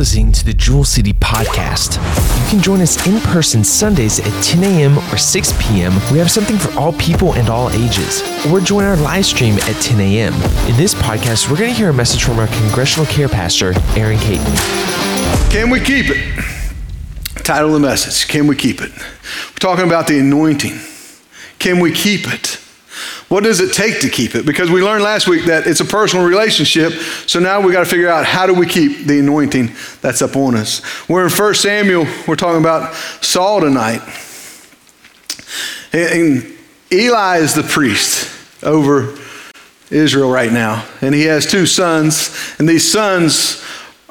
listening to the Jewel City Podcast. You can join us in person Sundays at 10 a.m. or 6 p.m. We have something for all people and all ages. Or join our live stream at 10 a.m. In this podcast, we're going to hear a message from our congregational care pastor, Aaron Caton. Can we keep it? Title of the message Can we keep it? We're talking about the anointing. Can we keep it? What does it take to keep it? Because we learned last week that it's a personal relationship. So now we got to figure out how do we keep the anointing that's upon us. We're in 1 Samuel. We're talking about Saul tonight. And Eli is the priest over Israel right now. And he has two sons. And these sons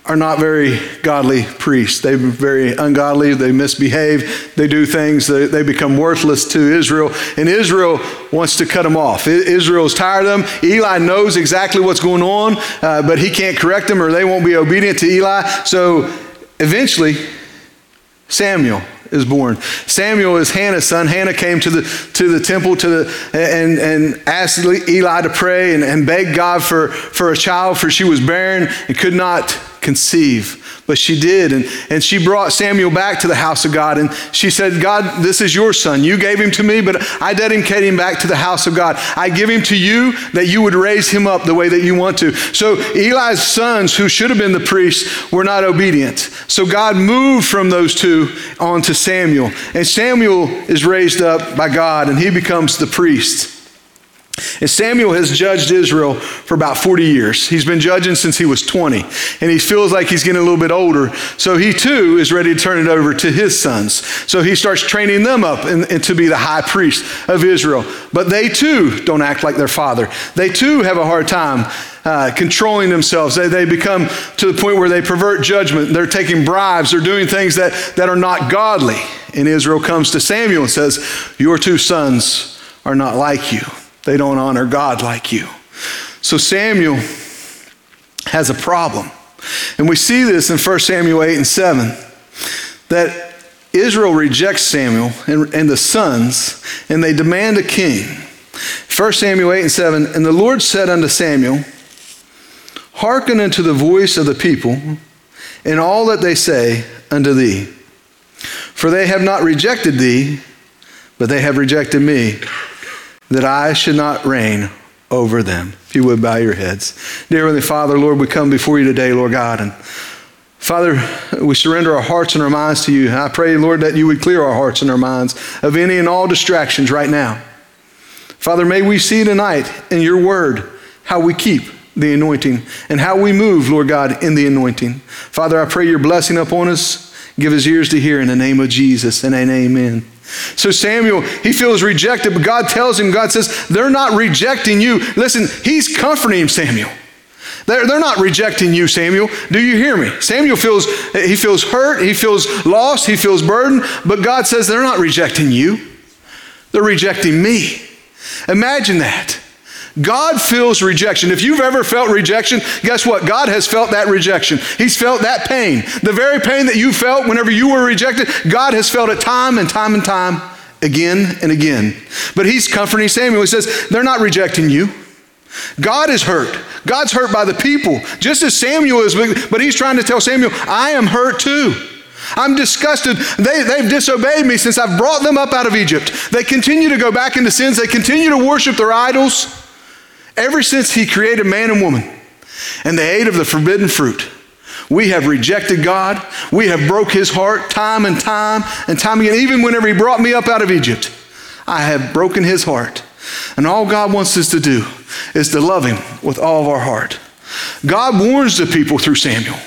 are not very godly priests. They're very ungodly. They misbehave. They do things. They, they become worthless to Israel. And Israel wants to cut them off. Israel's tired of them. Eli knows exactly what's going on, uh, but he can't correct them or they won't be obedient to Eli. So eventually, Samuel is born. Samuel is Hannah's son. Hannah came to the, to the temple to the, and, and asked Eli to pray and, and beg God for, for a child, for she was barren and could not conceive. But she did. And, and she brought Samuel back to the house of God. And she said, God, this is your son. You gave him to me, but I dedicate him back to the house of God. I give him to you that you would raise him up the way that you want to. So Eli's sons, who should have been the priests, were not obedient. So God moved from those two on to Samuel. And Samuel is raised up by God, and he becomes the priest. And Samuel has judged Israel for about 40 years. He's been judging since he was 20. And he feels like he's getting a little bit older. So he too is ready to turn it over to his sons. So he starts training them up and, and to be the high priest of Israel. But they too don't act like their father. They too have a hard time uh, controlling themselves. They, they become to the point where they pervert judgment. They're taking bribes. They're doing things that, that are not godly. And Israel comes to Samuel and says, Your two sons are not like you. They don't honor God like you. So Samuel has a problem. And we see this in 1 Samuel 8 and 7 that Israel rejects Samuel and, and the sons, and they demand a king. 1 Samuel 8 and 7 And the Lord said unto Samuel, Hearken unto the voice of the people and all that they say unto thee. For they have not rejected thee, but they have rejected me that I should not reign over them. If you would bow your heads. Dear Heavenly Father, Lord, we come before you today, Lord God, and Father, we surrender our hearts and our minds to you. I pray, Lord, that you would clear our hearts and our minds of any and all distractions right now. Father, may we see tonight in your word how we keep the anointing and how we move, Lord God, in the anointing. Father, I pray your blessing upon us. Give us ears to hear in the name of Jesus and an amen. So Samuel, he feels rejected, but God tells him, God says, they're not rejecting you. Listen, he's comforting Samuel. They're, they're not rejecting you, Samuel. Do you hear me? Samuel feels, he feels hurt, he feels lost, he feels burdened, but God says they're not rejecting you. They're rejecting me. Imagine that. God feels rejection. If you've ever felt rejection, guess what? God has felt that rejection. He's felt that pain. The very pain that you felt whenever you were rejected, God has felt it time and time and time again and again. But he's comforting Samuel. He says, They're not rejecting you. God is hurt. God's hurt by the people, just as Samuel is, but he's trying to tell Samuel, I am hurt too. I'm disgusted. They, they've disobeyed me since I've brought them up out of Egypt. They continue to go back into sins. They continue to worship their idols. Ever since he created man and woman and they ate of the forbidden fruit, we have rejected God. We have broke his heart time and time and time again. Even whenever he brought me up out of Egypt, I have broken his heart. And all God wants us to do is to love him with all of our heart. God warns the people through Samuel.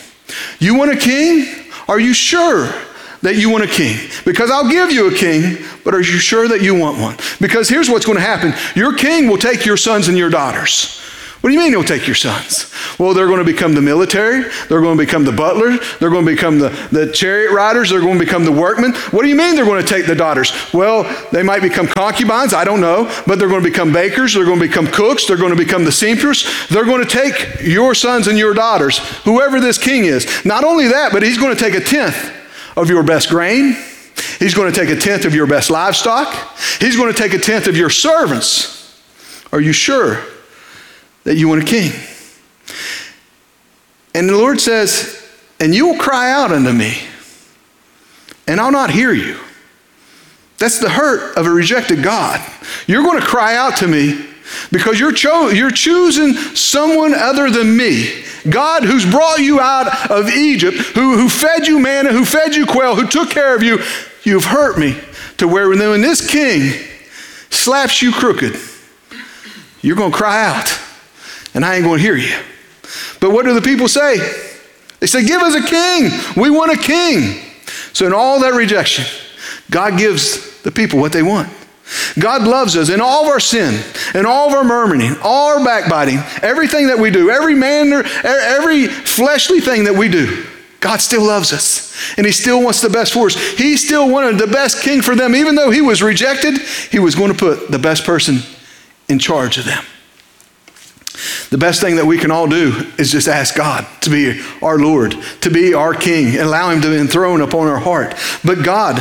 You want a king? Are you sure that you want a king? Because I'll give you a king, but are you sure that you want one? Because here's what's going to happen your king will take your sons and your daughters. What do you mean he'll take your sons? Well, they're going to become the military. They're going to become the butler. They're going to become the, the chariot riders. They're going to become the workmen. What do you mean they're going to take the daughters? Well, they might become concubines. I don't know. But they're going to become bakers. They're going to become cooks. They're going to become the seamstress. They're going to take your sons and your daughters, whoever this king is. Not only that, but he's going to take a tenth of your best grain. He's going to take a tenth of your best livestock. He's going to take a tenth of your servants. Are you sure that you want a king? And the Lord says, and you will cry out unto me, and I'll not hear you. That's the hurt of a rejected God. You're going to cry out to me because you're, cho- you're choosing someone other than me. God, who's brought you out of Egypt, who, who fed you manna, who fed you quail, who took care of you, you've hurt me to where when this king slaps you crooked, you're going to cry out, and I ain't going to hear you. But what do the people say? They say, Give us a king. We want a king. So, in all that rejection, God gives the people what they want. God loves us in all of our sin, in all of our murmuring, all our backbiting, everything that we do, every manner, every fleshly thing that we do. God still loves us and He still wants the best for us. He still wanted the best king for them. Even though He was rejected, He was going to put the best person in charge of them. The best thing that we can all do is just ask God to be our Lord, to be our King, and allow Him to be enthroned upon our heart. But God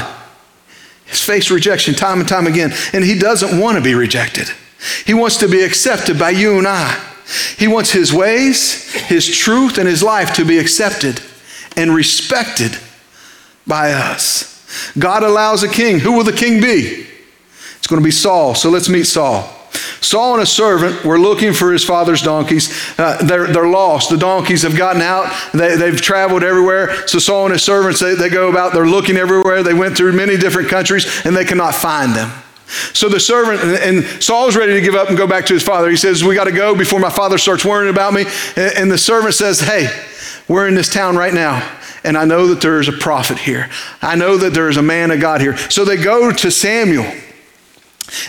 has faced rejection time and time again, and He doesn't want to be rejected. He wants to be accepted by you and I. He wants His ways, His truth, and His life to be accepted and respected by us. God allows a king. Who will the king be? It's going to be Saul. So let's meet Saul. Saul and a servant were looking for his father's donkeys. Uh, they're, they're lost. The donkeys have gotten out. They, they've traveled everywhere. So Saul and his servants, they, they go about, they're looking everywhere. They went through many different countries and they cannot find them. So the servant, and Saul's ready to give up and go back to his father. He says, We got to go before my father starts worrying about me. And the servant says, Hey, we're in this town right now, and I know that there is a prophet here. I know that there is a man of God here. So they go to Samuel.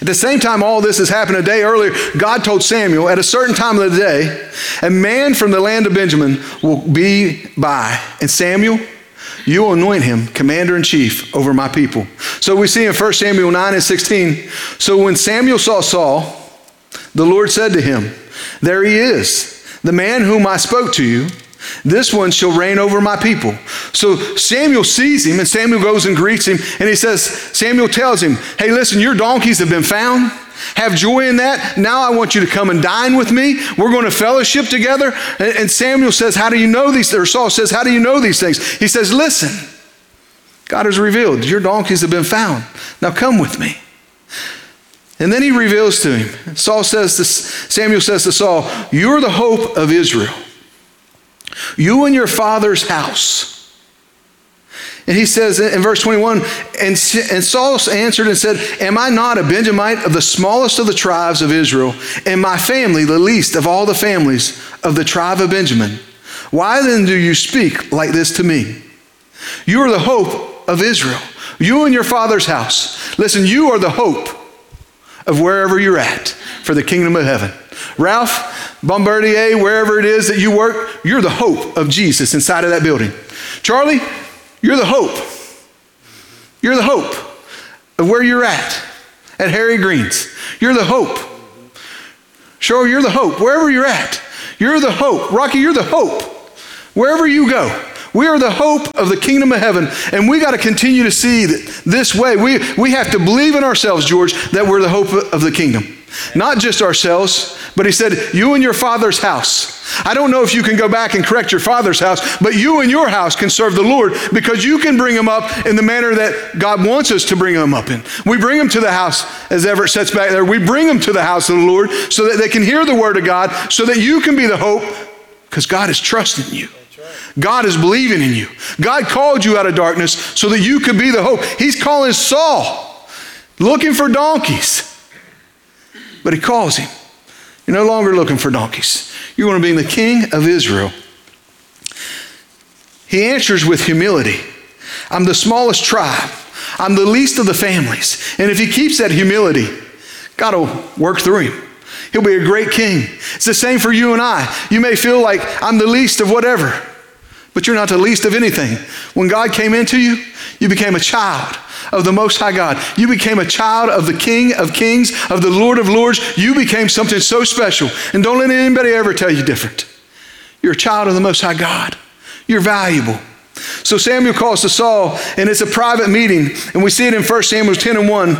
At the same time, all this has happened a day earlier. God told Samuel, at a certain time of the day, a man from the land of Benjamin will be by. And Samuel, you will anoint him commander in chief over my people. So we see in 1 Samuel 9 and 16. So when Samuel saw Saul, the Lord said to him, There he is, the man whom I spoke to you. This one shall reign over my people. So Samuel sees him, and Samuel goes and greets him, and he says, Samuel tells him, Hey, listen, your donkeys have been found. Have joy in that. Now I want you to come and dine with me. We're going to fellowship together. And Samuel says, How do you know these? Or Saul says, How do you know these things? He says, Listen, God has revealed, your donkeys have been found. Now come with me. And then he reveals to him. Saul says to Samuel says to Saul, You're the hope of Israel. You and your father's house. And he says in verse 21 and, Saul answered and said, Am I not a Benjamite of the smallest of the tribes of Israel, and my family the least of all the families of the tribe of Benjamin? Why then do you speak like this to me? You are the hope of Israel, you and your father's house. Listen, you are the hope of wherever you're at for the kingdom of heaven. Ralph, Bombardier, wherever it is that you work, you're the hope of Jesus inside of that building. Charlie, you're the hope. You're the hope of where you're at at Harry Green's. You're the hope. Sure, you're the hope wherever you're at. You're the hope. Rocky, you're the hope wherever you go. We are the hope of the kingdom of heaven, and we got to continue to see that this way. We, we have to believe in ourselves, George, that we're the hope of the kingdom. Not just ourselves, but he said, You and your father's house. I don't know if you can go back and correct your father's house, but you and your house can serve the Lord because you can bring them up in the manner that God wants us to bring them up in. We bring them to the house, as Everett sits back there. We bring them to the house of the Lord so that they can hear the word of God, so that you can be the hope because God is trusting you. God is believing in you. God called you out of darkness so that you could be the hope. He's calling Saul, looking for donkeys. But he calls him. You're no longer looking for donkeys. You're going to be the king of Israel. He answers with humility I'm the smallest tribe, I'm the least of the families. And if he keeps that humility, God will work through him. He'll be a great king. It's the same for you and I. You may feel like I'm the least of whatever, but you're not the least of anything. When God came into you, you became a child of the Most High God. You became a child of the King of Kings, of the Lord of Lords. You became something so special. And don't let anybody ever tell you different. You're a child of the Most High God. You're valuable. So Samuel calls to Saul, and it's a private meeting. And we see it in 1 Samuel 10 and 1.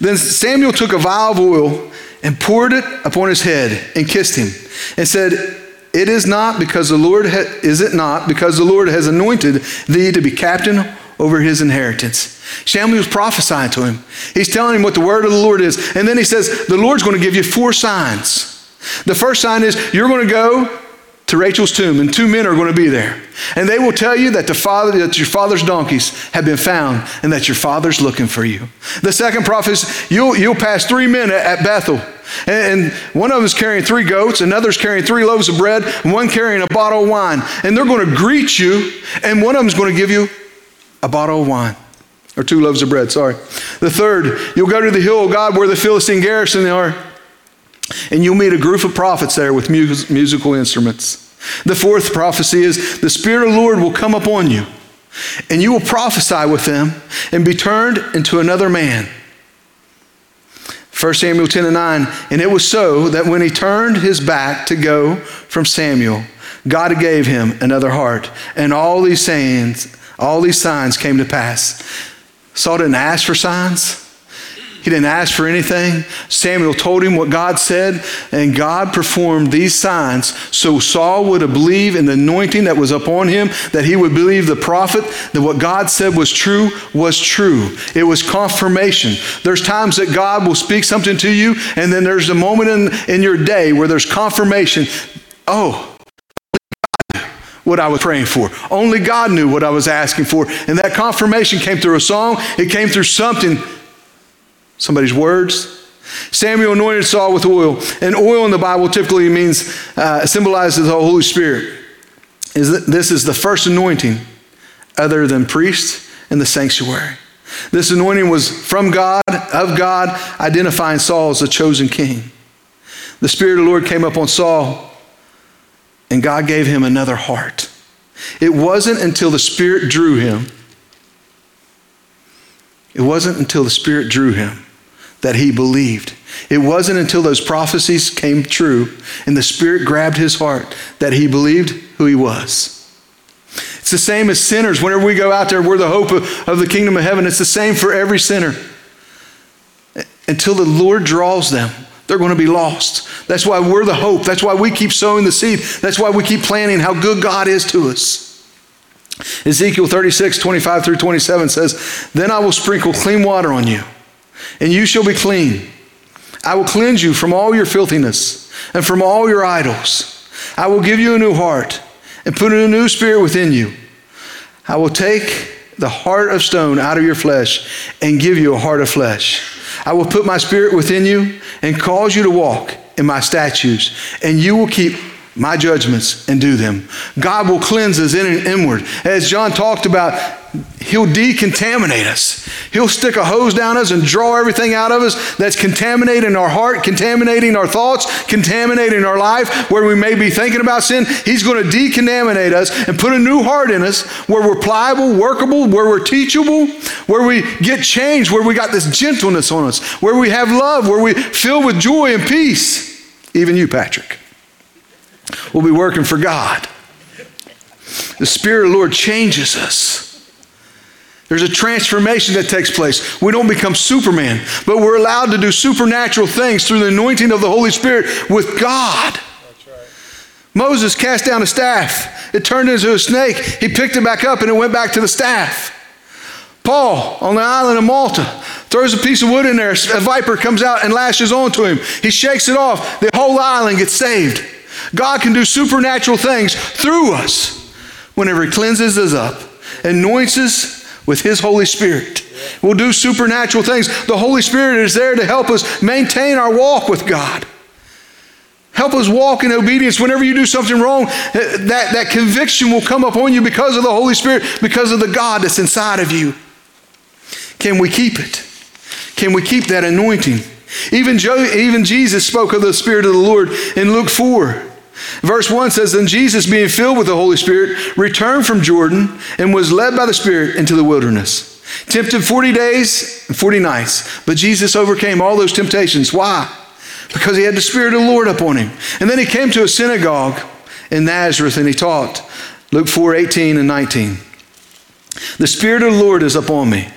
Then Samuel took a vial of oil and poured it upon his head and kissed him and said, It is not because the Lord ha- is it not because the Lord has anointed thee to be captain over his inheritance. Samuel's prophesying to him. He's telling him what the word of the Lord is. And then he says, The Lord's going to give you four signs. The first sign is you're going to go to Rachel's tomb, and two men are going to be there. And they will tell you that the father, that your father's donkeys have been found, and that your father's looking for you. The second prophecy, you'll, you'll pass three men at Bethel. And one of them is carrying three goats, another's carrying three loaves of bread, and one carrying a bottle of wine. And they're going to greet you, and one of them is going to give you a bottle of wine. Or two loaves of bread, sorry. The third, you'll go to the hill of God where the Philistine garrison are, and you'll meet a group of prophets there with mus- musical instruments. The fourth prophecy is the Spirit of the Lord will come upon you, and you will prophesy with them and be turned into another man. 1 Samuel 10 and 9, and it was so that when he turned his back to go from Samuel, God gave him another heart, and all these sayings, all these signs came to pass. Saul didn't ask for signs. He didn't ask for anything. Samuel told him what God said, and God performed these signs so Saul would believe in the anointing that was upon him, that he would believe the prophet, that what God said was true was true. It was confirmation. There's times that God will speak something to you, and then there's a moment in, in your day where there's confirmation. Oh, what I was praying for. Only God knew what I was asking for. And that confirmation came through a song, it came through something, somebody's words. Samuel anointed Saul with oil. And oil in the Bible typically means, uh, symbolizes the Holy Spirit. Is that this is the first anointing other than priests in the sanctuary. This anointing was from God, of God, identifying Saul as the chosen king. The Spirit of the Lord came up on Saul and God gave him another heart. It wasn't until the Spirit drew him, it wasn't until the Spirit drew him that he believed. It wasn't until those prophecies came true and the Spirit grabbed his heart that he believed who he was. It's the same as sinners. Whenever we go out there, we're the hope of, of the kingdom of heaven. It's the same for every sinner. Until the Lord draws them, they're going to be lost. That's why we're the hope. That's why we keep sowing the seed. That's why we keep planning how good God is to us. Ezekiel 36, 25 through 27 says, Then I will sprinkle clean water on you, and you shall be clean. I will cleanse you from all your filthiness and from all your idols. I will give you a new heart and put a new spirit within you. I will take the heart of stone out of your flesh and give you a heart of flesh. I will put my spirit within you and cause you to walk in my statutes, and you will keep my judgments and do them. God will cleanse us in and inward. As John talked about, He'll decontaminate us. He'll stick a hose down us and draw everything out of us that's contaminating our heart, contaminating our thoughts, contaminating our life, where we may be thinking about sin. He's going to decontaminate us and put a new heart in us where we're pliable, workable, where we're teachable, where we get changed, where we got this gentleness on us, where we have love, where we fill with joy and peace. Even you, Patrick. We'll be working for God. The Spirit of the Lord changes us. There's a transformation that takes place. We don't become Superman, but we're allowed to do supernatural things through the anointing of the Holy Spirit with God. Moses cast down a staff. It turned into a snake. He picked it back up and it went back to the staff. Paul on the island of Malta throws a piece of wood in there. A viper comes out and lashes onto him. He shakes it off. The whole island gets saved. God can do supernatural things through us whenever He cleanses us up, anoints us with His Holy Spirit. We'll do supernatural things. The Holy Spirit is there to help us maintain our walk with God. Help us walk in obedience. Whenever you do something wrong, eh, that, that conviction will come upon you because of the Holy Spirit, because of the God that's inside of you. Can we keep it? Can we keep that anointing? Even, even Jesus spoke of the Spirit of the Lord in Luke 4. Verse 1 says, Then Jesus, being filled with the Holy Spirit, returned from Jordan and was led by the Spirit into the wilderness. Tempted 40 days and 40 nights. But Jesus overcame all those temptations. Why? Because he had the Spirit of the Lord upon him. And then he came to a synagogue in Nazareth and he taught. Luke 4 18 and 19. The Spirit of the Lord is upon me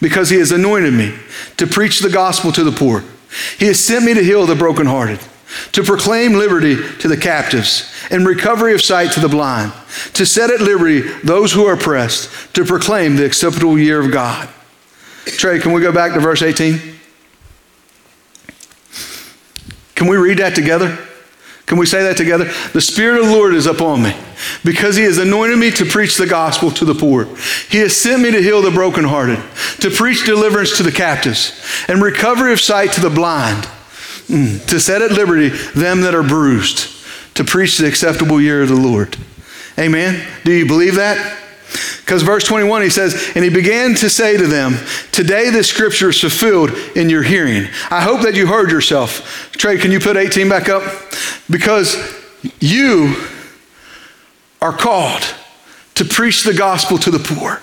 because he has anointed me to preach the gospel to the poor. He has sent me to heal the brokenhearted, to proclaim liberty to the captives, and recovery of sight to the blind, to set at liberty those who are oppressed, to proclaim the acceptable year of God. Trey, can we go back to verse 18? Can we read that together? Can we say that together? The Spirit of the Lord is upon me because He has anointed me to preach the gospel to the poor. He has sent me to heal the brokenhearted, to preach deliverance to the captives, and recovery of sight to the blind, Mm. to set at liberty them that are bruised, to preach the acceptable year of the Lord. Amen. Do you believe that? Because verse 21, he says, And he began to say to them, Today this scripture is fulfilled in your hearing. I hope that you heard yourself. Trey, can you put 18 back up? Because you are called to preach the gospel to the poor.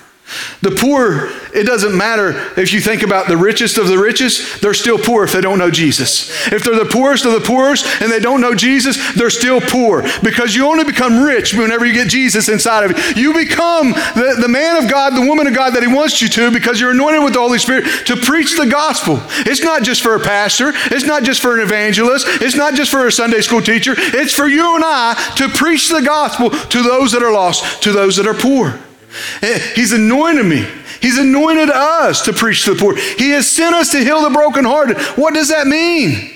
The poor, it doesn't matter if you think about the richest of the richest, they're still poor if they don't know Jesus. If they're the poorest of the poorest and they don't know Jesus, they're still poor because you only become rich whenever you get Jesus inside of you. You become the, the man of God, the woman of God that He wants you to because you're anointed with the Holy Spirit to preach the gospel. It's not just for a pastor, it's not just for an evangelist, it's not just for a Sunday school teacher, it's for you and I to preach the gospel to those that are lost, to those that are poor. He's anointed me. He's anointed us to preach to the poor. He has sent us to heal the brokenhearted. What does that mean?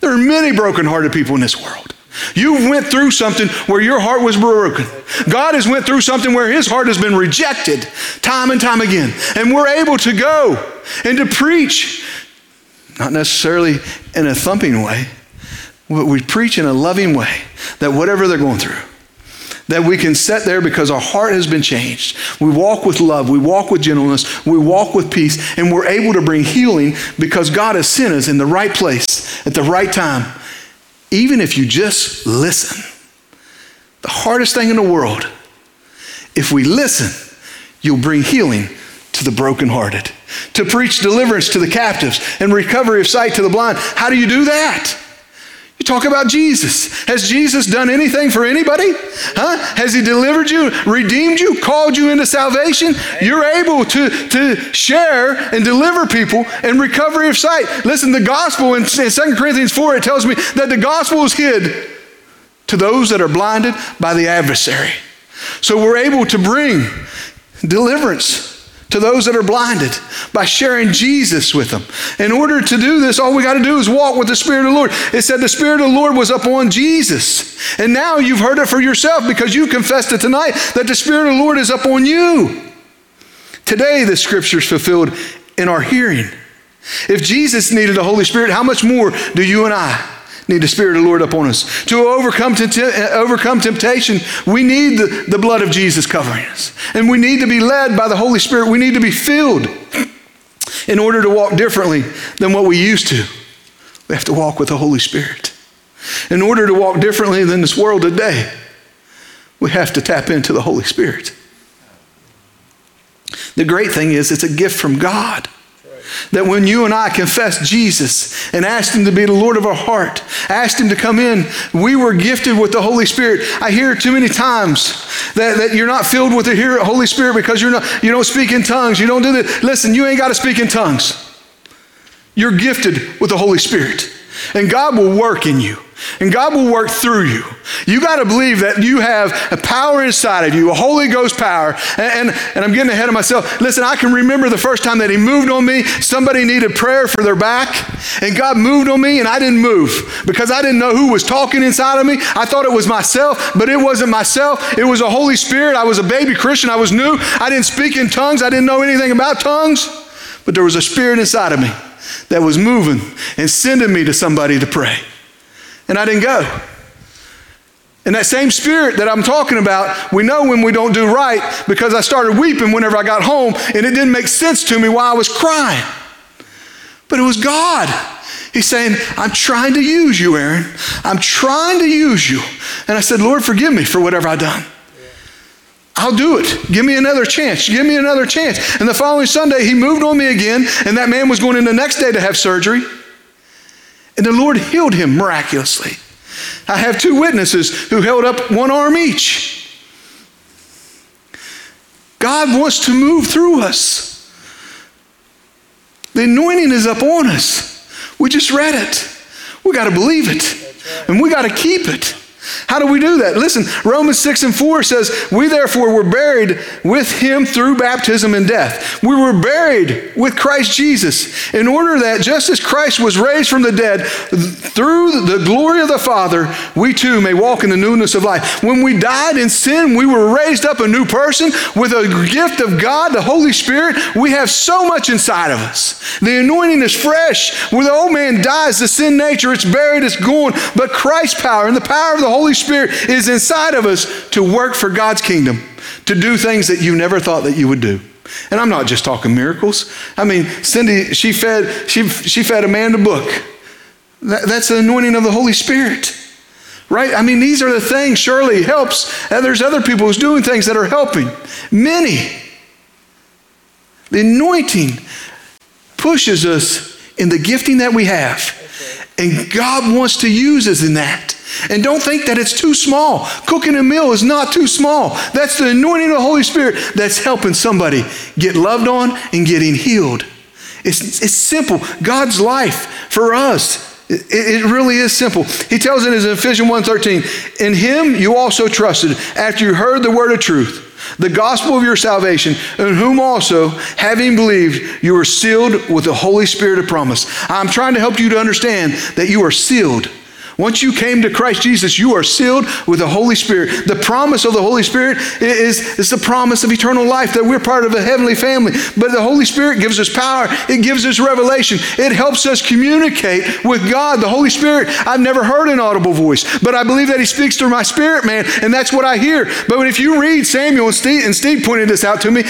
There are many brokenhearted people in this world. You went through something where your heart was broken. God has went through something where his heart has been rejected time and time again. And we're able to go and to preach, not necessarily in a thumping way, but we preach in a loving way that whatever they're going through, that we can set there because our heart has been changed. We walk with love, we walk with gentleness, we walk with peace, and we're able to bring healing because God has sent us in the right place at the right time, even if you just listen. The hardest thing in the world, if we listen, you'll bring healing to the brokenhearted, to preach deliverance to the captives, and recovery of sight to the blind. How do you do that? Talk about Jesus. Has Jesus done anything for anybody? Huh? Has he delivered you, redeemed you, called you into salvation? You're able to, to share and deliver people in recovery of sight. Listen, the gospel in, in 2 Corinthians 4, it tells me that the gospel is hid to those that are blinded by the adversary. So we're able to bring deliverance to those that are blinded by sharing Jesus with them. In order to do this, all we got to do is walk with the Spirit of the Lord. It said the Spirit of the Lord was upon Jesus. And now you've heard it for yourself because you confessed it tonight that the Spirit of the Lord is upon you. Today, the scripture is fulfilled in our hearing. If Jesus needed the Holy Spirit, how much more do you and I? Need the Spirit of the Lord upon us. To overcome, overcome temptation, we need the, the blood of Jesus covering us. And we need to be led by the Holy Spirit. We need to be filled in order to walk differently than what we used to. We have to walk with the Holy Spirit. In order to walk differently than this world today, we have to tap into the Holy Spirit. The great thing is, it's a gift from God. That when you and I confessed Jesus and asked Him to be the Lord of our heart, asked Him to come in, we were gifted with the Holy Spirit. I hear too many times that, that you're not filled with the Holy Spirit because you're not, you don't speak in tongues. You don't do that. Listen, you ain't got to speak in tongues. You're gifted with the Holy Spirit, and God will work in you. And God will work through you. You got to believe that you have a power inside of you, a Holy Ghost power. And, and, and, I'm getting ahead of myself. Listen, I can remember the first time that He moved on me. Somebody needed prayer for their back, and God moved on me, and I didn't move because I didn't know who was talking inside of me. I thought it was myself, but it wasn't myself. It was a Holy Spirit. I was a baby Christian. I was new. I didn't speak in tongues. I didn't know anything about tongues, but there was a spirit inside of me that was moving and sending me to somebody to pray and I didn't go. And that same spirit that I'm talking about, we know when we don't do right because I started weeping whenever I got home and it didn't make sense to me why I was crying. But it was God. He's saying, I'm trying to use you, Aaron. I'm trying to use you. And I said, Lord, forgive me for whatever I've done. I'll do it. Give me another chance. Give me another chance. And the following Sunday, he moved on me again, and that man was going in the next day to have surgery. And the Lord healed him miraculously. I have two witnesses who held up one arm each. God wants to move through us. The anointing is up on us. We just read it. We got to believe it. And we got to keep it. How do we do that? Listen, Romans 6 and 4 says, We therefore were buried with him through baptism and death. We were buried with Christ Jesus in order that just as Christ was raised from the dead through the glory of the Father, we too may walk in the newness of life. When we died in sin, we were raised up a new person with a gift of God, the Holy Spirit. We have so much inside of us. The anointing is fresh. When the old man dies, the sin nature, it's buried, it's gone. But Christ's power and the power of the Holy Spirit is inside of us to work for God's kingdom, to do things that you never thought that you would do. And I'm not just talking miracles. I mean, Cindy, she fed, she, she fed a man a book. That, that's the anointing of the Holy Spirit. Right? I mean, these are the things surely helps. And there's other people who's doing things that are helping. Many. The anointing pushes us in the gifting that we have. And God wants to use us in that. And don't think that it's too small. Cooking a meal is not too small. That's the anointing of the Holy Spirit that's helping somebody get loved on and getting healed. It's, it's simple. God's life for us, it, it really is simple. He tells it in Ephesians 1.13, In him you also trusted after you heard the word of truth the gospel of your salvation, in whom also, having believed, you were sealed with the Holy Spirit of promise. I'm trying to help you to understand that you are sealed. Once you came to Christ Jesus, you are sealed with the Holy Spirit. The promise of the Holy Spirit is, is the promise of eternal life, that we're part of a heavenly family. But the Holy Spirit gives us power, it gives us revelation, it helps us communicate with God. The Holy Spirit, I've never heard an audible voice, but I believe that He speaks through my spirit, man, and that's what I hear. But if you read Samuel, and Steve, and Steve pointed this out to me,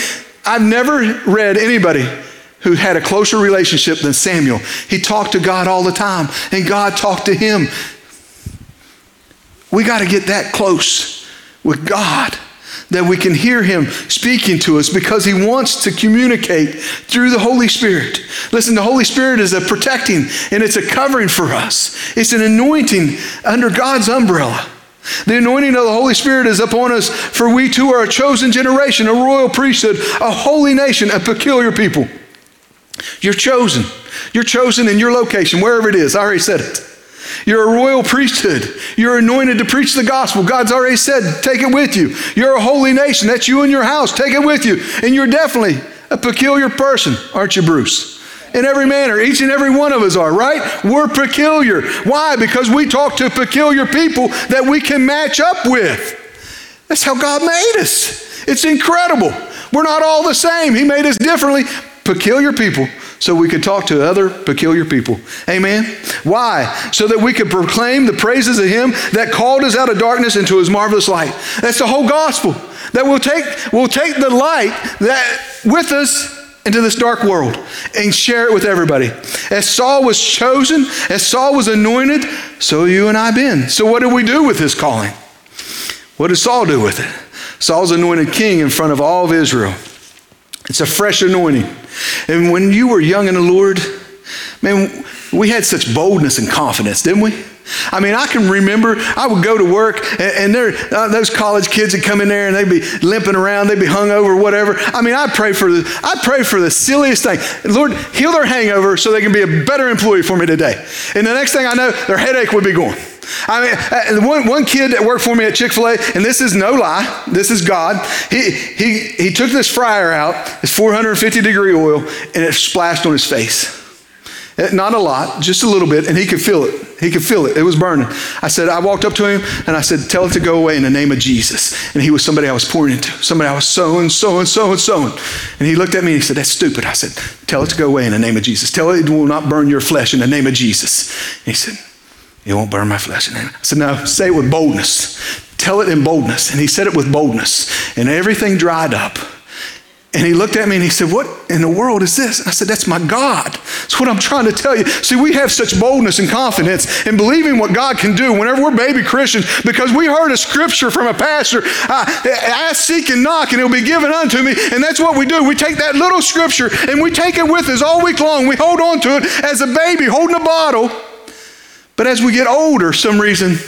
I've never read anybody who had a closer relationship than Samuel. He talked to God all the time, and God talked to him. We got to get that close with God that we can hear Him speaking to us because He wants to communicate through the Holy Spirit. Listen, the Holy Spirit is a protecting and it's a covering for us, it's an anointing under God's umbrella. The anointing of the Holy Spirit is upon us, for we too are a chosen generation, a royal priesthood, a holy nation, a peculiar people. You're chosen. You're chosen in your location, wherever it is. I already said it. You're a royal priesthood. You're anointed to preach the gospel. God's already said, take it with you. You're a holy nation. That's you and your house. Take it with you. And you're definitely a peculiar person, aren't you, Bruce? In every manner, each and every one of us are, right? We're peculiar. Why? Because we talk to peculiar people that we can match up with. That's how God made us. It's incredible. We're not all the same. He made us differently, peculiar people so we could talk to other peculiar people. Amen. Why? So that we could proclaim the praises of him that called us out of darkness into his marvelous light. That's the whole gospel. That we'll take, we'll take the light that with us into this dark world and share it with everybody. As Saul was chosen, as Saul was anointed, so you and I been. So what do we do with his calling? What did Saul do with it? Saul's anointed king in front of all of Israel. It's a fresh anointing. And when you were young in the Lord, man, we had such boldness and confidence, didn't we? I mean, I can remember I would go to work and, and there, uh, those college kids would come in there and they'd be limping around, they'd be hung over, whatever. I mean, I'd pray for the, I'd pray for the silliest thing. Lord, heal their hangover so they can be a better employee for me today. And the next thing I know, their headache would be gone. I mean, uh, one, one kid that worked for me at Chick fil A, and this is no lie, this is God, he, he, he took this fryer out, it's 450 degree oil, and it splashed on his face. Uh, not a lot, just a little bit, and he could feel it. He could feel it. It was burning. I said, I walked up to him and I said, Tell it to go away in the name of Jesus. And he was somebody I was pouring into, somebody I was sowing, sowing, sowing, sowing. And he looked at me and he said, That's stupid. I said, Tell it to go away in the name of Jesus. Tell it it will not burn your flesh in the name of Jesus. And he said, it won't burn my flesh. I said, No, say it with boldness. Tell it in boldness. And he said it with boldness. And everything dried up. And he looked at me and he said, What in the world is this? I said, That's my God. That's what I'm trying to tell you. See, we have such boldness and confidence in believing what God can do whenever we're baby Christians because we heard a scripture from a pastor ask, seek, and knock, and it'll be given unto me. And that's what we do. We take that little scripture and we take it with us all week long. We hold on to it as a baby holding a bottle. But as we get older, some reason,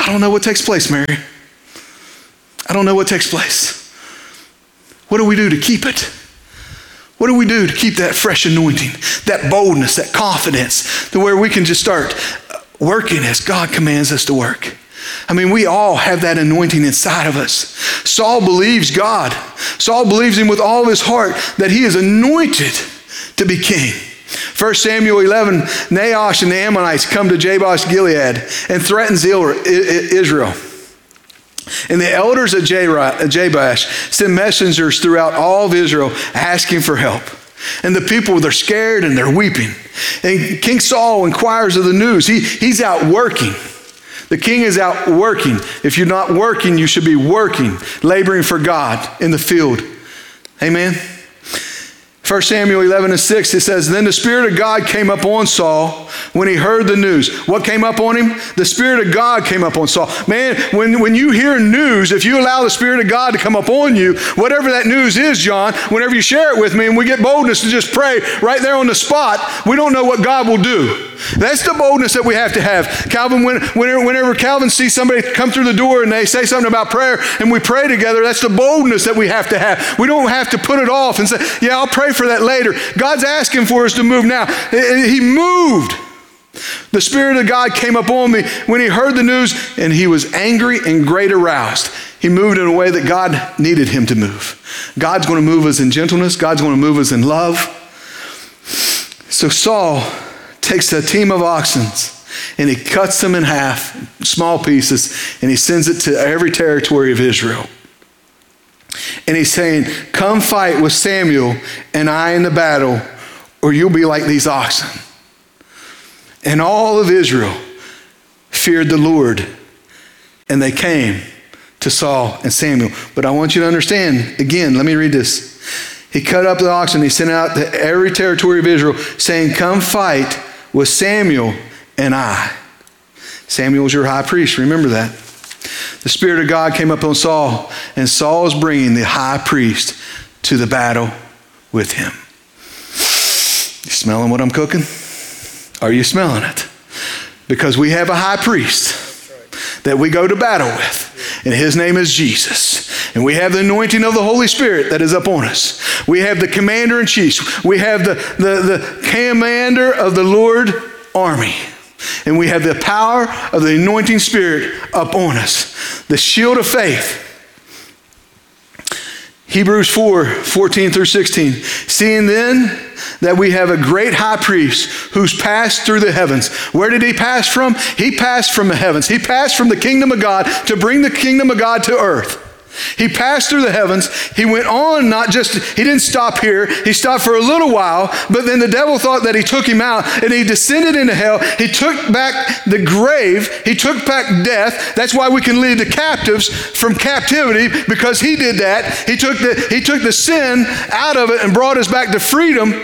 I don't know what takes place, Mary. I don't know what takes place. What do we do to keep it? What do we do to keep that fresh anointing, that boldness, that confidence, to where we can just start working as God commands us to work? I mean, we all have that anointing inside of us. Saul believes God. Saul believes him with all his heart that he is anointed to be king. 1 Samuel 11, Nahash and the Ammonites come to Jabesh Gilead and threatens Israel. And the elders of Jabesh send messengers throughout all of Israel asking for help. And the people, they're scared and they're weeping. And King Saul inquires of the news. He, he's out working. The king is out working. If you're not working, you should be working, laboring for God in the field. Amen. 1 Samuel 11 and 6, it says, Then the Spirit of God came up on Saul when he heard the news. What came up on him? The Spirit of God came up on Saul. Man, when, when you hear news, if you allow the Spirit of God to come up on you, whatever that news is, John, whenever you share it with me and we get boldness to just pray right there on the spot, we don't know what God will do. That's the boldness that we have to have. Calvin, when, whenever, whenever Calvin sees somebody come through the door and they say something about prayer and we pray together, that's the boldness that we have to have. We don't have to put it off and say, Yeah, I'll pray for that later. God's asking for us to move now. He moved. The Spirit of God came upon me when he heard the news, and he was angry and great aroused. He moved in a way that God needed him to move. God's going to move us in gentleness, God's going to move us in love. So Saul takes a team of oxen and he cuts them in half, small pieces, and he sends it to every territory of Israel. And he's saying, Come fight with Samuel and I in the battle, or you'll be like these oxen. And all of Israel feared the Lord, and they came to Saul and Samuel. But I want you to understand again, let me read this. He cut up the oxen, he sent out to every territory of Israel, saying, Come fight with Samuel and I. Samuel was your high priest, remember that. The Spirit of God came up on Saul, and Saul was bringing the high priest to the battle with him. You smelling what I'm cooking? Are you smelling it? Because we have a high priest that we go to battle with, and his name is Jesus. And we have the anointing of the Holy Spirit that is upon us. We have the commander in chief. We have the, the, the commander of the Lord army. And we have the power of the anointing spirit upon us. The shield of faith. Hebrews 4 14 through 16. Seeing then that we have a great high priest who's passed through the heavens. Where did he pass from? He passed from the heavens. He passed from the kingdom of God to bring the kingdom of God to earth. He passed through the heavens. He went on, not just, he didn't stop here. He stopped for a little while, but then the devil thought that he took him out and he descended into hell. He took back the grave. He took back death. That's why we can lead the captives from captivity because he did that. He took the, he took the sin out of it and brought us back to freedom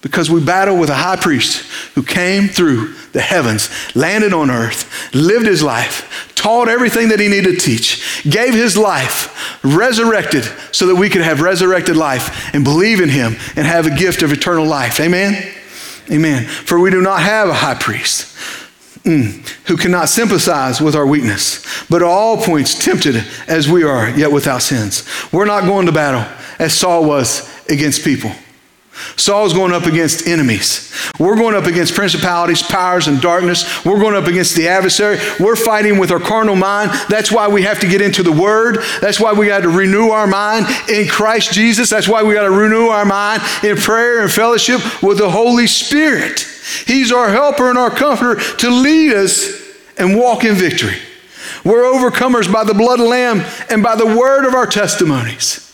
because we battle with a high priest who came through the heavens, landed on earth, lived his life, taught everything that he needed to teach, gave his life, resurrected so that we could have resurrected life and believe in him and have a gift of eternal life. Amen? Amen. For we do not have a high priest mm, who cannot sympathize with our weakness, but at all points tempted as we are, yet without sins. We're not going to battle as Saul was against people. Saul's going up against enemies. We're going up against principalities, powers, and darkness. We're going up against the adversary. We're fighting with our carnal mind. That's why we have to get into the Word. That's why we got to renew our mind in Christ Jesus. That's why we got to renew our mind in prayer and fellowship with the Holy Spirit. He's our helper and our comforter to lead us and walk in victory. We're overcomers by the blood of the Lamb and by the word of our testimonies.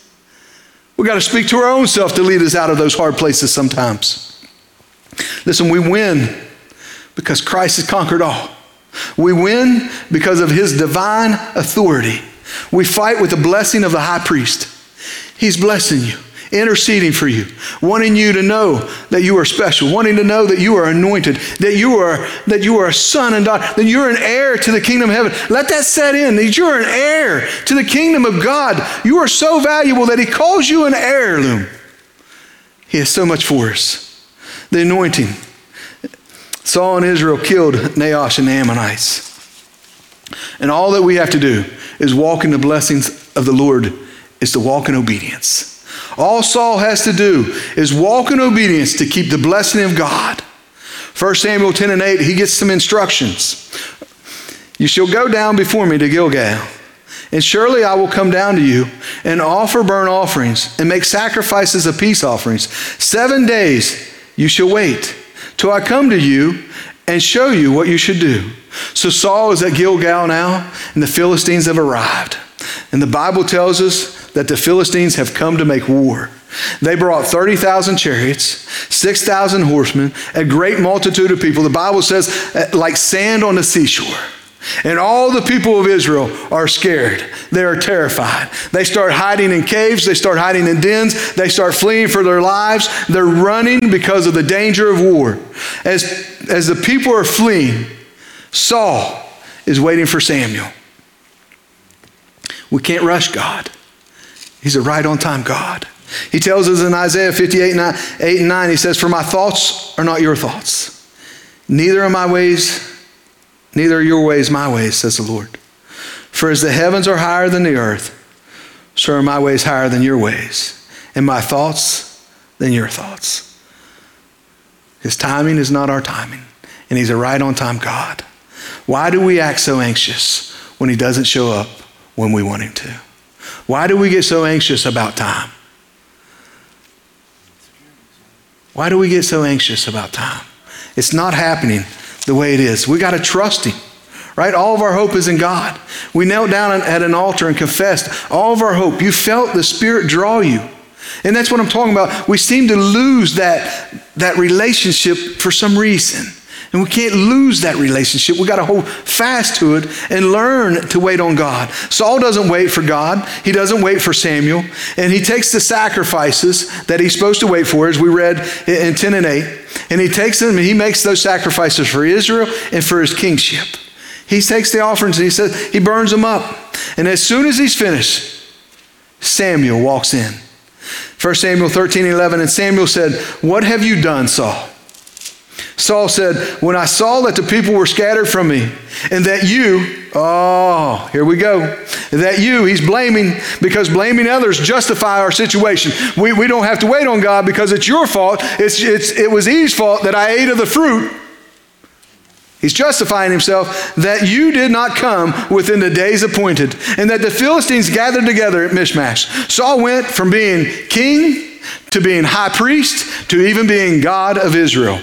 We got to speak to our own self to lead us out of those hard places sometimes. Listen, we win because Christ has conquered all. We win because of his divine authority. We fight with the blessing of the high priest. He's blessing you interceding for you, wanting you to know that you are special, wanting to know that you are anointed, that you are that you are a son and daughter, that you're an heir to the kingdom of heaven. Let that set in that you're an heir to the kingdom of God. You are so valuable that he calls you an heirloom. He has so much for us. The anointing. Saul and Israel killed Nahash and the Ammonites. And all that we have to do is walk in the blessings of the Lord, is to walk in obedience. All Saul has to do is walk in obedience to keep the blessing of God. 1 Samuel 10 and 8, he gets some instructions. You shall go down before me to Gilgal. And surely I will come down to you and offer burnt offerings and make sacrifices of peace offerings. Seven days you shall wait till I come to you and show you what you should do. So Saul is at Gilgal now, and the Philistines have arrived. And the Bible tells us that the Philistines have come to make war. They brought 30,000 chariots, 6,000 horsemen, a great multitude of people. The Bible says, uh, like sand on the seashore. And all the people of Israel are scared. They are terrified. They start hiding in caves. They start hiding in dens. They start fleeing for their lives. They're running because of the danger of war. As, as the people are fleeing, Saul is waiting for Samuel. We can't rush God, He's a right on time God. He tells us in Isaiah 58 9, 8 and 9, he says, For my thoughts are not your thoughts, neither are my ways, neither are your ways my ways, says the Lord. For as the heavens are higher than the earth, so are my ways higher than your ways, and my thoughts than your thoughts. His timing is not our timing, and He's a right on time God. Why do we act so anxious when He doesn't show up when we want Him to? Why do we get so anxious about time? Why do we get so anxious about time? It's not happening the way it is. We got to trust Him, right? All of our hope is in God. We knelt down at an altar and confessed all of our hope. You felt the Spirit draw you. And that's what I'm talking about. We seem to lose that, that relationship for some reason. And we can't lose that relationship. We got to hold fast to it and learn to wait on God. Saul doesn't wait for God. He doesn't wait for Samuel. And he takes the sacrifices that he's supposed to wait for, as we read in 10 and 8. And he takes them and he makes those sacrifices for Israel and for his kingship. He takes the offerings and he says, he burns them up. And as soon as he's finished, Samuel walks in. 1 Samuel 13, 11, and Samuel said, What have you done, Saul? Saul said, When I saw that the people were scattered from me, and that you, oh, here we go, that you, he's blaming, because blaming others justify our situation. We, we don't have to wait on God because it's your fault. It's, it's, it was Eve's fault that I ate of the fruit. He's justifying himself that you did not come within the days appointed, and that the Philistines gathered together at Michmash. Saul went from being king to being high priest to even being God of Israel.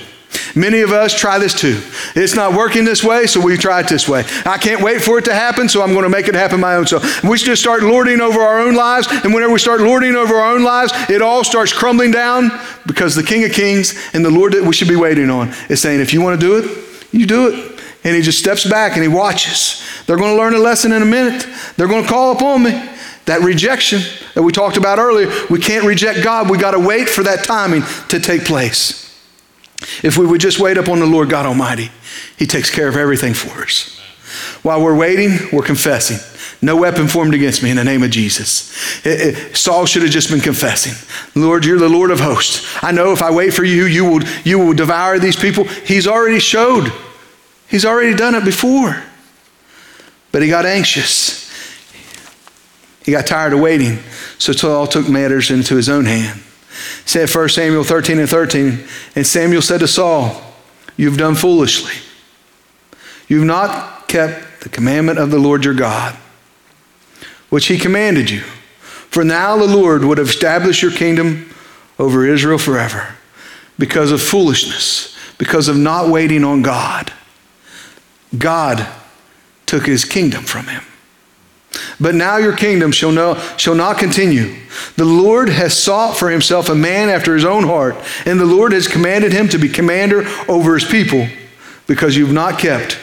Many of us try this too. It's not working this way, so we try it this way. I can't wait for it to happen, so I'm going to make it happen my own. So we just start lording over our own lives, and whenever we start lording over our own lives, it all starts crumbling down because the King of Kings and the Lord that we should be waiting on is saying, if you want to do it, you do it. And he just steps back and he watches. They're going to learn a lesson in a minute. They're going to call upon me. That rejection that we talked about earlier, we can't reject God. We got to wait for that timing to take place. If we would just wait upon the Lord God Almighty, He takes care of everything for us. While we're waiting, we're confessing. No weapon formed against me in the name of Jesus. It, it, Saul should have just been confessing. Lord, you're the Lord of hosts. I know if I wait for you, you will, you will devour these people. He's already showed. He's already done it before. But he got anxious. He got tired of waiting. So Saul took matters into his own hand said 1 Samuel 13 and 13, and Samuel said to Saul, You've done foolishly. You've not kept the commandment of the Lord your God, which he commanded you. For now the Lord would have established your kingdom over Israel forever because of foolishness, because of not waiting on God. God took his kingdom from him. But now your kingdom shall, no, shall not continue. The Lord has sought for himself a man after his own heart, and the Lord has commanded him to be commander over his people because you've not kept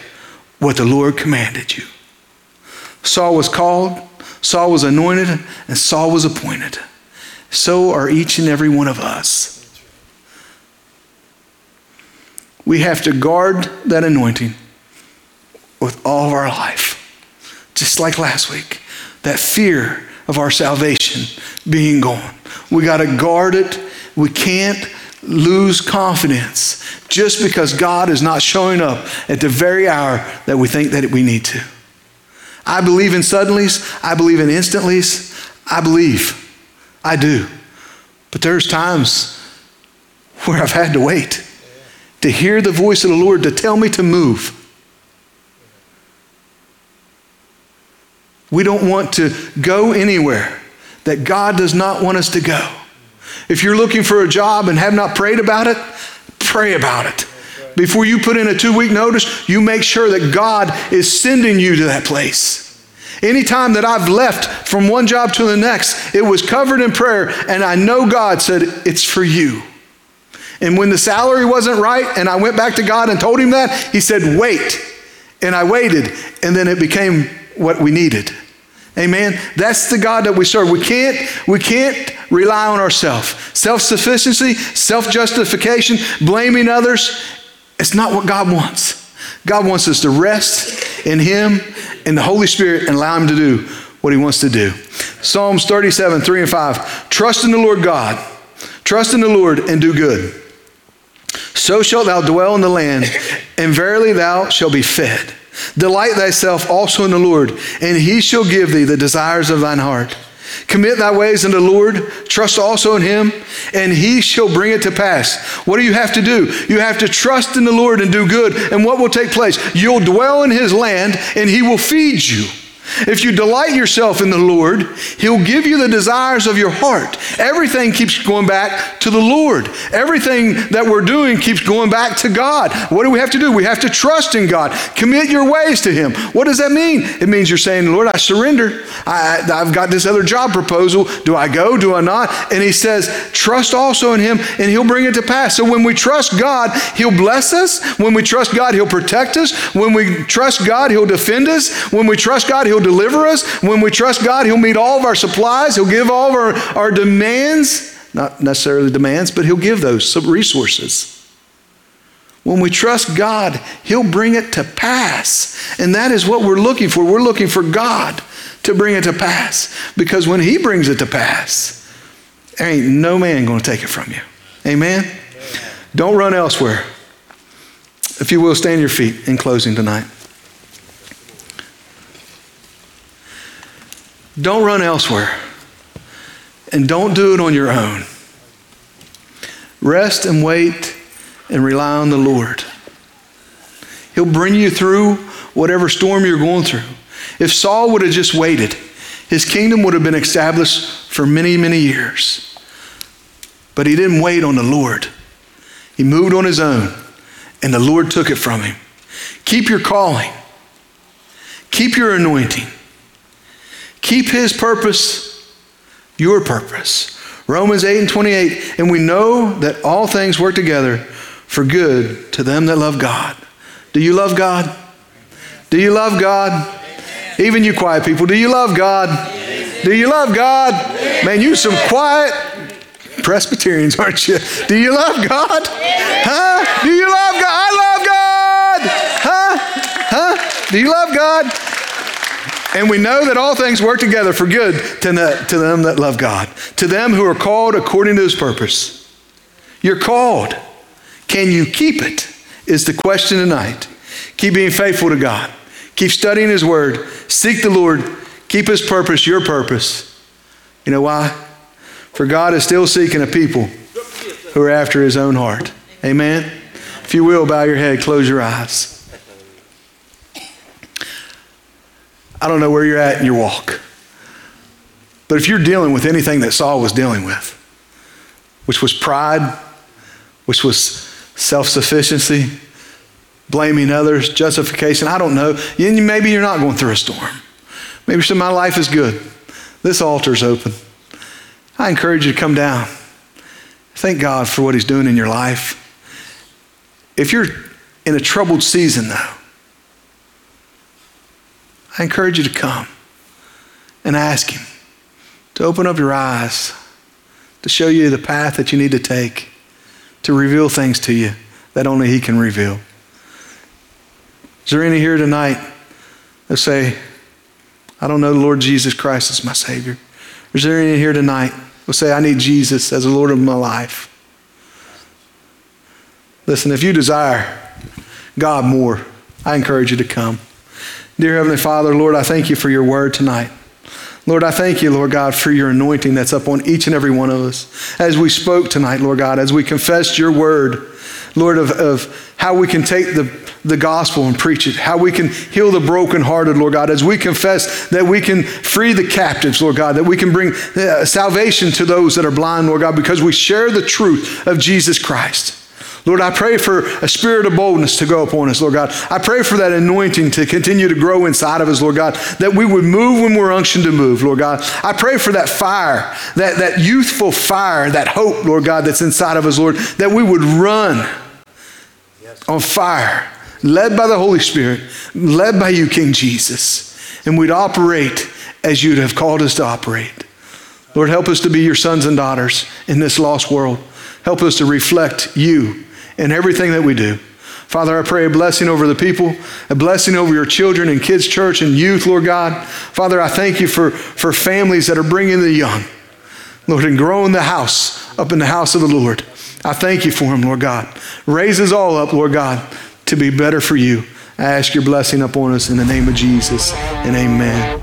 what the Lord commanded you. Saul was called, Saul was anointed, and Saul was appointed. So are each and every one of us. We have to guard that anointing with all of our life just like last week, that fear of our salvation being gone. We got to guard it. We can't lose confidence just because God is not showing up at the very hour that we think that we need to. I believe in suddenlies. I believe in instantlies. I believe. I do. But there's times where I've had to wait to hear the voice of the Lord to tell me to move. We don't want to go anywhere that God does not want us to go. If you're looking for a job and have not prayed about it, pray about it. Before you put in a two week notice, you make sure that God is sending you to that place. Anytime that I've left from one job to the next, it was covered in prayer, and I know God said, It's for you. And when the salary wasn't right, and I went back to God and told him that, he said, Wait. And I waited, and then it became what we needed. Amen. That's the God that we serve. We can't, we can't rely on ourselves. Self-sufficiency, self-justification, blaming others, it's not what God wants. God wants us to rest in Him and the Holy Spirit and allow Him to do what He wants to do. Psalms 37, 3 and 5. Trust in the Lord God. Trust in the Lord and do good. So shalt thou dwell in the land, and verily thou shalt be fed. Delight thyself also in the Lord, and he shall give thee the desires of thine heart. Commit thy ways unto the Lord, trust also in him, and he shall bring it to pass. What do you have to do? You have to trust in the Lord and do good, and what will take place? You'll dwell in his land, and he will feed you. If you delight yourself in the Lord, He'll give you the desires of your heart. Everything keeps going back to the Lord. Everything that we're doing keeps going back to God. What do we have to do? We have to trust in God. Commit your ways to Him. What does that mean? It means you're saying, Lord, I surrender. I, have got this other job proposal. Do I go? Do I not? And He says, trust also in Him, and He'll bring it to pass. So when we trust God, He'll bless us. When we trust God, He'll protect us. When we trust God, He'll defend us. When we trust God, He'll He'll deliver us. When we trust God, He'll meet all of our supplies. He'll give all of our, our demands. Not necessarily demands, but He'll give those some resources. When we trust God, He'll bring it to pass. And that is what we're looking for. We're looking for God to bring it to pass. Because when He brings it to pass, there ain't no man going to take it from you. Amen? Don't run elsewhere. If you will, stand your feet in closing tonight. Don't run elsewhere. And don't do it on your own. Rest and wait and rely on the Lord. He'll bring you through whatever storm you're going through. If Saul would have just waited, his kingdom would have been established for many, many years. But he didn't wait on the Lord. He moved on his own, and the Lord took it from him. Keep your calling, keep your anointing. Keep his purpose your purpose. Romans 8 and 28. And we know that all things work together for good to them that love God. Do you love God? Do you love God? Even you quiet people, do you love God? Do you love God? Man, you some quiet Presbyterians, aren't you? Do you love God? Huh? Do you love God? I love God. Huh? Huh? Do you love God? And we know that all things work together for good to, the, to them that love God, to them who are called according to his purpose. You're called. Can you keep it? Is the question tonight. Keep being faithful to God. Keep studying his word. Seek the Lord. Keep his purpose your purpose. You know why? For God is still seeking a people who are after his own heart. Amen? If you will, bow your head, close your eyes. I don't know where you're at in your walk. But if you're dealing with anything that Saul was dealing with, which was pride, which was self sufficiency, blaming others, justification, I don't know. Maybe you're not going through a storm. Maybe some my life is good. This altar's open. I encourage you to come down. Thank God for what He's doing in your life. If you're in a troubled season, though, I encourage you to come and ask Him to open up your eyes, to show you the path that you need to take, to reveal things to you that only He can reveal. Is there any here tonight that say, I don't know the Lord Jesus Christ as my Savior? Is there any here tonight who say, I need Jesus as the Lord of my life? Listen, if you desire God more, I encourage you to come. Dear Heavenly Father, Lord, I thank you for your word tonight. Lord, I thank you, Lord God, for your anointing that's up on each and every one of us. As we spoke tonight, Lord God, as we confessed your word, Lord, of, of how we can take the, the gospel and preach it, how we can heal the brokenhearted, Lord God, as we confess that we can free the captives, Lord God, that we can bring uh, salvation to those that are blind, Lord God, because we share the truth of Jesus Christ. Lord, I pray for a spirit of boldness to go upon us, Lord God. I pray for that anointing to continue to grow inside of us, Lord God, that we would move when we're unctioned to move, Lord God. I pray for that fire, that, that youthful fire, that hope, Lord God, that's inside of us, Lord, that we would run on fire, led by the Holy Spirit, led by you, King Jesus, and we'd operate as you'd have called us to operate. Lord, help us to be your sons and daughters in this lost world. Help us to reflect you in everything that we do. Father, I pray a blessing over the people, a blessing over your children and kids' church and youth, Lord God. Father, I thank you for, for families that are bringing the young, Lord, and growing the house up in the house of the Lord. I thank you for him, Lord God. Raise us all up, Lord God, to be better for you. I ask your blessing upon us in the name of Jesus and amen.